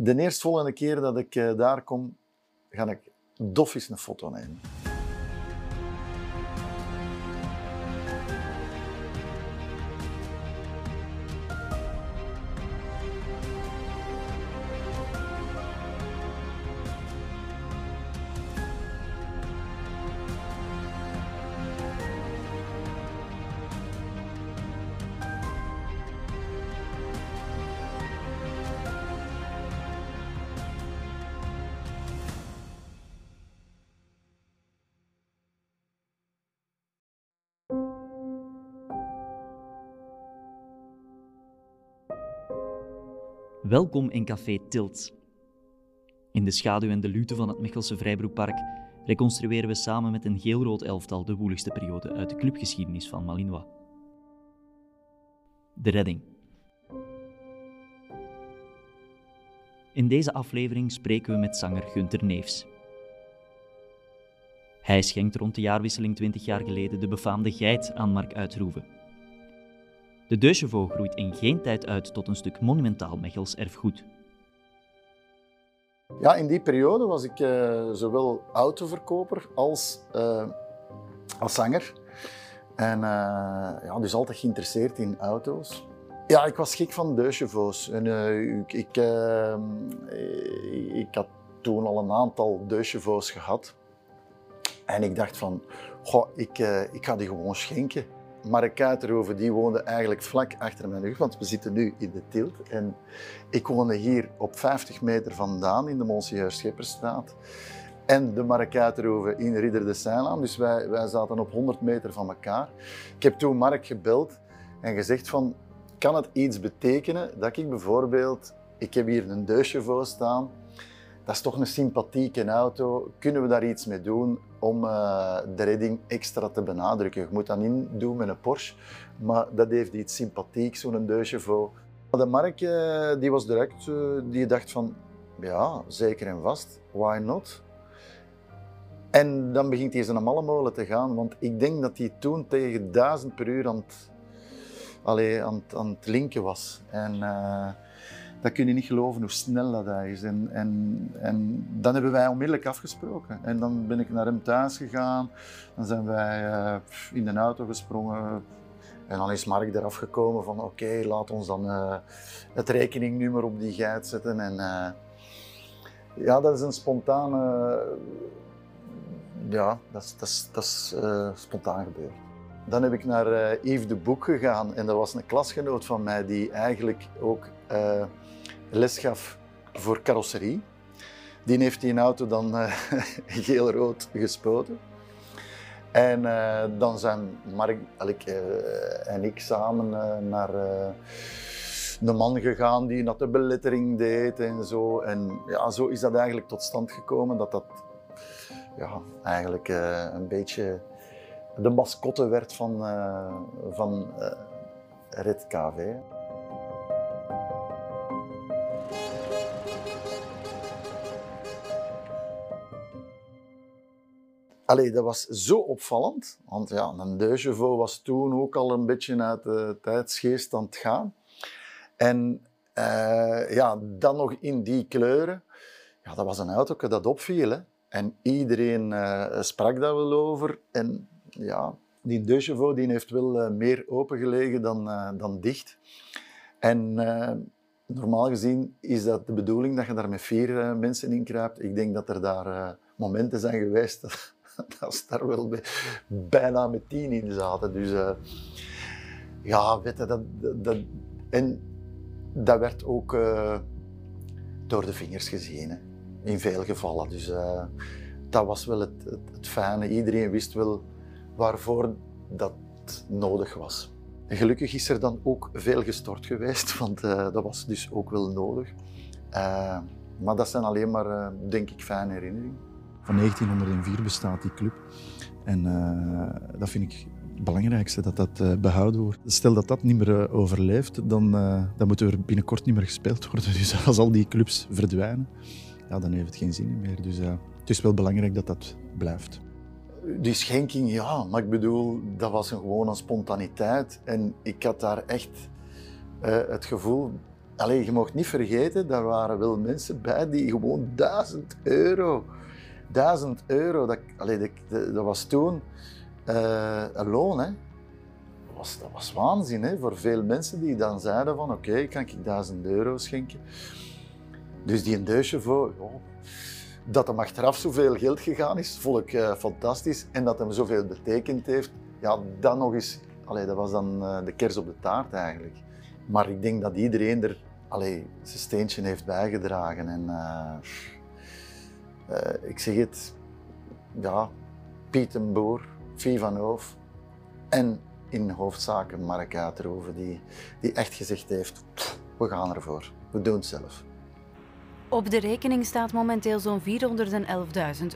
de eerstvolgende keer dat ik eh, daar kom, ga ik dof eens een foto nemen. Welkom in Café Tilt. In de schaduw en de lute van het Mechelse Vrijbroekpark reconstrueren we samen met een geel-rood elftal de woeligste periode uit de clubgeschiedenis van Malinois. De redding. In deze aflevering spreken we met zanger Gunther Neefs. Hij schenkt rond de jaarwisseling 20 jaar geleden de befaamde geit aan Mark Uitroeven. De Deux Chevaux groeit in geen tijd uit tot een stuk monumentaal Mechels erfgoed. Ja, in die periode was ik eh, zowel autoverkoper als, eh, als zanger. En eh, ja, dus altijd geïnteresseerd in auto's. Ja, ik was gek van Deux Chevaux. En, ik, ik, ik had toen al een aantal Deux Chevaux gehad. En ik dacht van, goh, ik, ik ga die gewoon schenken. Mark Kuiterhoven die woonde eigenlijk vlak achter mijn rug, want we zitten nu in de Tilt. En ik woonde hier op 50 meter vandaan in de Monseigneur Schipperstraat. En de Mark in Ridder de Seinlaan. Dus wij, wij zaten op 100 meter van elkaar. Ik heb toen Mark gebeld en gezegd van, kan het iets betekenen dat ik bijvoorbeeld, ik heb hier een Deux Chevaux staan, dat is toch een sympathieke auto. Kunnen we daar iets mee doen om eh, de redding extra te benadrukken? Je moet dat niet doen met een Porsche, maar dat heeft iets sympathieks, zo'n Deux Chevaux. De Mark eh, die was direct, eh, die dacht van, ja, zeker en vast, why not? En dan begint hij zijn malle molen te gaan, want ik denk dat hij toen tegen 1000 per uur aan het, aan, aan het linken was. En dat kun je niet geloven hoe snel dat hij is. En, en, en dan hebben wij onmiddellijk afgesproken. En dan ben ik naar hem thuis gegaan. Dan zijn wij eh, in de auto gesprongen. En dan is Mark eraf gekomen van oké, laat ons dan eh, het rekeningnummer op die geit zetten. En eh, ja, dat is een spontane... ja, dat is, dat is, dat is spontaan gebeurd. Dan heb ik naar eh, Yves de Boek gegaan en dat was een klasgenoot van mij die eigenlijk ook eh, les gaf voor carrosserie. Die heeft die auto dan eh, geel-rood gespoten. En dan zijn Mark en ik samen naar de man gegaan die dat de belettering deed en zo. En ja, zo is dat eigenlijk tot stand gekomen dat dat ja, eigenlijk een beetje de mascotte werd van, eh, van eh, Red KV. Allee, dat was zo opvallend, want ja, een Chevaux was toen ook al een beetje uit de tijdsgeest aan het gaan. En eh, ja, dan nog in die kleuren, ja, dat was een auto dat opviel. Hè. En iedereen sprak daar wel over. En ja, die Chevaux die heeft wel eh, meer opengelegen dan, eh, dan dicht. En eh, normaal gezien is dat de bedoeling dat je daar met vier mensen in kruipt. Ik denk dat er daar momenten zijn geweest dat, dat ze daar wel bij- bijna met tien in zaten. Dus ja, weet dat, dat, en dat werd ook door de vingers gezien, in veel gevallen. Dus dat was wel het, het, het fijne. Iedereen wist wel waarvoor dat nodig was. En gelukkig is er dan ook veel gestort geweest, want eh, dat was dus ook wel nodig. Eh, maar dat zijn alleen maar, eh, denk ik, fijne herinneringen. Van 1904 bestaat die club. En dat vind ik het belangrijkste, dat dat eh, behouden wordt. Stel dat dat niet meer overleeft, dan, dan moet er binnenkort niet meer gespeeld worden. Dus als al die clubs verdwijnen, ja, dan heeft het geen zin meer. Dus het is wel belangrijk dat dat blijft. Die schenking, ja, maar ik bedoel, dat was een, gewoon een spontaniteit. En ik had daar echt eh, het gevoel Allee, je mag niet vergeten, daar waren wel mensen bij die gewoon 1000 euro. 1000 euro, dat, allee, dat, was toen uh, een loon. Hè. Dat, was, dat was waanzin hè, voor veel mensen die dan zeiden van oké, kan ik 1000 euro schenken. Dus die een deusje voor, dat hem achteraf zoveel geld gegaan is, vond ik uh, fantastisch. En dat hem zoveel betekend heeft, ja, dan nog eens, allee, dat was dan uh, de kers op de taart eigenlijk. Maar ik denk dat iedereen er allee, zijn steentje heeft bijgedragen. En uh, ik zeg het, ja, Piet en Boer, Vie van Hoof en in hoofdzaken Mark Uitroven, die, die echt gezegd heeft, we gaan ervoor, we doen het zelf. Op de rekening staat momenteel zo'n 411.000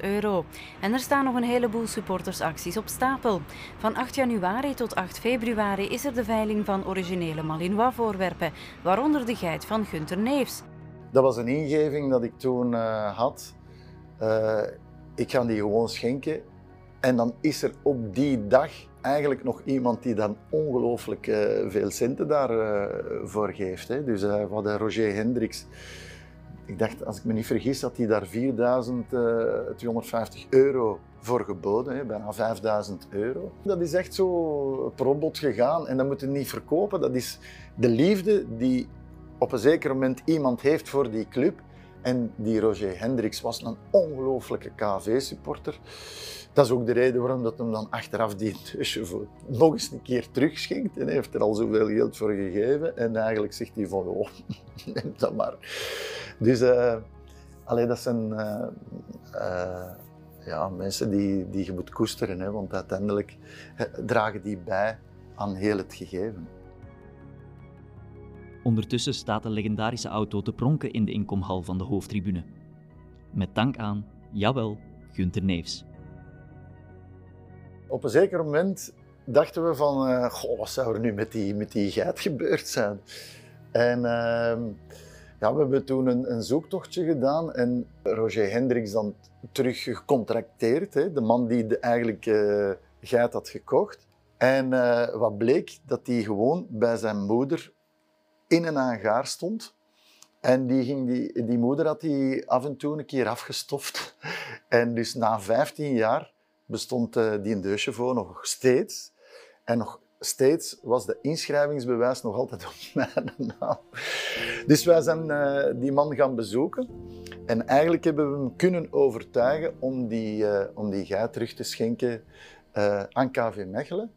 euro. En er staan nog een heleboel supportersacties op stapel. Van 8 januari tot 8 februari is er de veiling van originele Malinois-voorwerpen, waaronder de geit van Gunter Neefs. Dat was een ingeving dat ik toen uh, had. Uh, ik ga die gewoon schenken. En dan is er op die dag eigenlijk nog iemand die dan ongelooflijk uh, veel centen daarvoor geeft. Hè. Dus hadden Roger Hendricks ik dacht, als ik me niet vergis, dat hij daar 4.250 euro voor geboden, hè, bijna 5000 euro. Dat is echt zo per opbod gegaan en dat moet je niet verkopen. Dat is de liefde die op een zeker moment iemand heeft voor die club. En die Roger Hendricks was een ongelooflijke KV-supporter. Dat is ook de reden waarom dat hem dan achteraf die voor nog eens een keer terugschenkt. En hij heeft er al zoveel geld voor gegeven. En eigenlijk zegt hij van, oh, neem dat maar. Dus uh, dat zijn uh, uh, ja, mensen die, die je moet koesteren. Hè, want uiteindelijk dragen die bij aan heel het gegeven. Ondertussen staat de legendarische auto te pronken in de inkomhal van de hoofdtribune. Met dank aan, jawel, Gunther Neefs. Op een zeker moment dachten we van, uh, goh, wat zou er nu met die, met die geit gebeurd zijn? En uh, ja, we hebben toen een, een, zoektochtje gedaan en Roger Hendricks dan terug gecontracteerd, hè, de man die de, eigenlijk uh, geit had gekocht. En uh, wat bleek, dat hij gewoon bij zijn moeder in een hangaar stond. En die, ging die, die moeder had die af en toe een keer afgestoft. En dus na 15 jaar bestond uh, die deusje voor nog steeds. En nog steeds was de inschrijvingsbewijs nog altijd op mijn naam. Dus wij zijn uh, die man gaan bezoeken. En eigenlijk hebben we hem kunnen overtuigen om die, uh, om die geit terug te schenken aan KV Mechelen.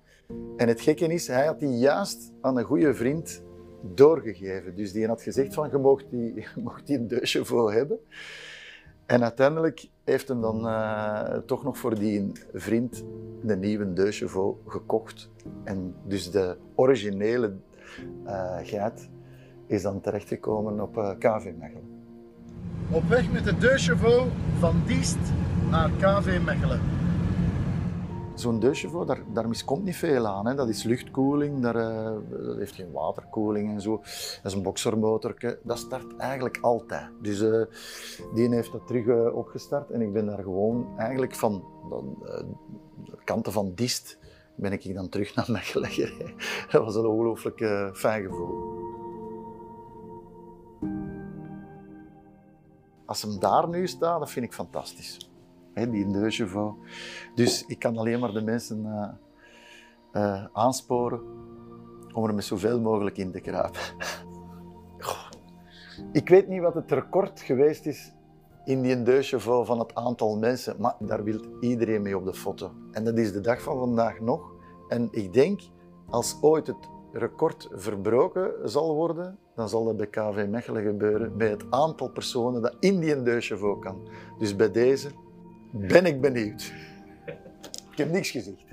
En het gekke is, hij had die juist aan een goede vriend doorgegeven. Dus die had gezegd van, je mocht die, mocht die een deusje hebben. En uiteindelijk heeft hem dan uh, toch nog voor die vriend een nieuwe Deux gekocht. En dus de originele uh, geit is dan terechtgekomen op uh, KV Mechelen. Op weg met de Deux van Diest naar KV Mechelen zo'n Deux daar, daar miskomt niet veel aan. Hè. Dat is luchtkoeling, daar, uh, dat heeft geen waterkoeling en zo. Dat is een boxermotor. Dat start eigenlijk altijd. Dus uh, die heeft dat terug uh, opgestart en ik ben daar gewoon eigenlijk van de kanten van Dist ben ik dan terug naar Mechelen gereden. Dat was een ongelooflijk fijn gevoel. Als hem daar nu staat, dat vind ik fantastisch die Neugeveau. Dus ik kan alleen maar de mensen uh, uh, aansporen om er met zoveel mogelijk in te kruipen. ik weet niet wat het record geweest is in die Deux van het aantal mensen, maar daar wil iedereen mee op de foto. En dat is de dag van vandaag nog. En ik denk, als ooit het record verbroken zal worden, dan zal dat bij KV Mechelen gebeuren, bij het aantal personen dat in die kan. Dus bij deze ben ik benieuwd. Ik heb niks gezegd.